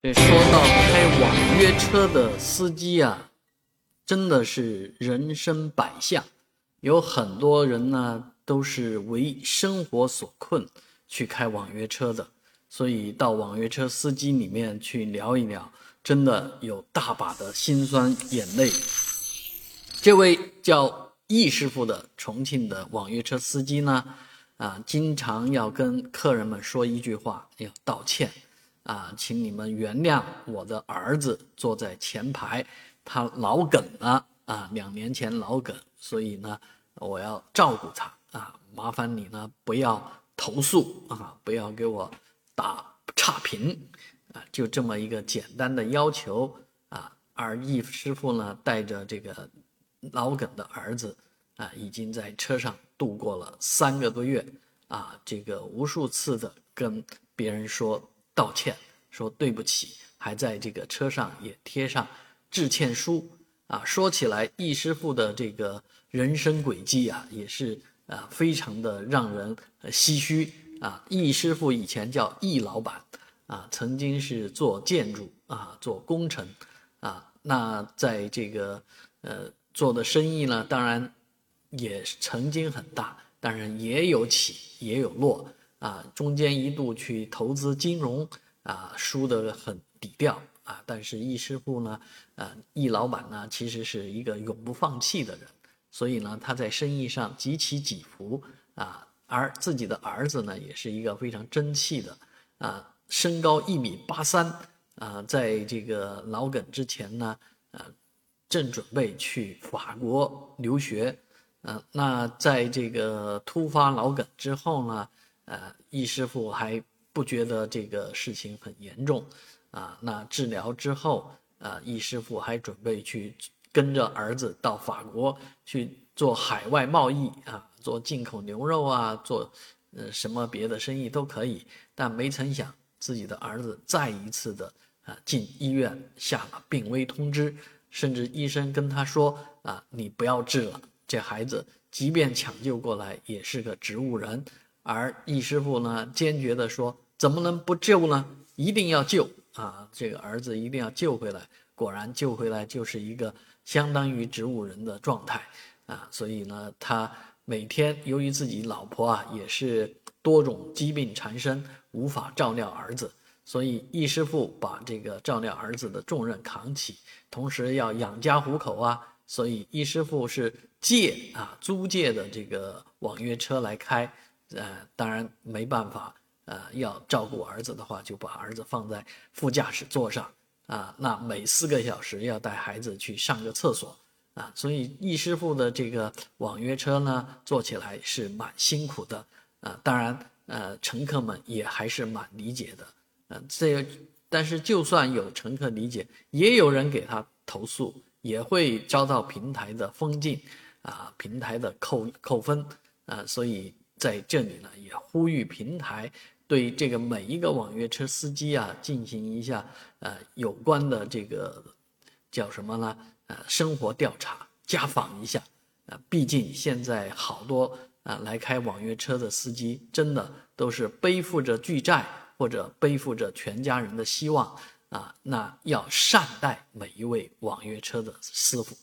这说到开网约车的司机啊，真的是人生百相，有很多人呢都是为生活所困去开网约车的，所以到网约车司机里面去聊一聊，真的有大把的辛酸眼泪。这位叫易师傅的重庆的网约车司机呢，啊，经常要跟客人们说一句话，要道歉。啊，请你们原谅我的儿子坐在前排，他脑梗了啊，两年前脑梗，所以呢，我要照顾他啊，麻烦你呢不要投诉啊，不要给我打差评啊，就这么一个简单的要求啊。而易师傅呢，带着这个脑梗的儿子啊，已经在车上度过了三个多月啊，这个无数次的跟别人说。道歉，说对不起，还在这个车上也贴上致歉书啊。说起来，易师傅的这个人生轨迹啊，也是啊，非常的让人唏嘘啊。易师傅以前叫易老板啊，曾经是做建筑啊，做工程啊。那在这个呃做的生意呢，当然也曾经很大，当然也有起也有落。啊，中间一度去投资金融，啊，输得很低调啊。但是易师傅呢，啊，易老板呢，其实是一个永不放弃的人，所以呢，他在生意上几起伏啊。而自己的儿子呢，也是一个非常争气的，啊，身高一米八三，啊，在这个脑梗之前呢，啊，正准备去法国留学，啊，那在这个突发脑梗之后呢？呃，易师傅还不觉得这个事情很严重，啊，那治疗之后，啊，易师傅还准备去跟着儿子到法国去做海外贸易啊，做进口牛肉啊，做呃什么别的生意都可以，但没曾想自己的儿子再一次的啊进医院下了病危通知，甚至医生跟他说啊，你不要治了，这孩子即便抢救过来也是个植物人。而易师傅呢，坚决地说：“怎么能不救呢？一定要救啊！这个儿子一定要救回来。果然救回来就是一个相当于植物人的状态啊！所以呢，他每天由于自己老婆啊也是多种疾病缠身，无法照料儿子，所以易师傅把这个照料儿子的重任扛起，同时要养家糊口啊！所以易师傅是借啊租借的这个网约车来开。”呃，当然没办法，呃，要照顾儿子的话，就把儿子放在副驾驶座上啊。那每四个小时要带孩子去上个厕所啊。所以易师傅的这个网约车呢，做起来是蛮辛苦的啊。当然，呃，乘客们也还是蛮理解的。呃，这，但是就算有乘客理解，也有人给他投诉，也会遭到平台的封禁啊，平台的扣扣分啊。所以。在这里呢，也呼吁平台对这个每一个网约车司机啊进行一下呃有关的这个叫什么呢？呃，生活调查，家访一下啊。毕竟现在好多啊来开网约车的司机，真的都是背负着巨债或者背负着全家人的希望啊。那要善待每一位网约车的师傅。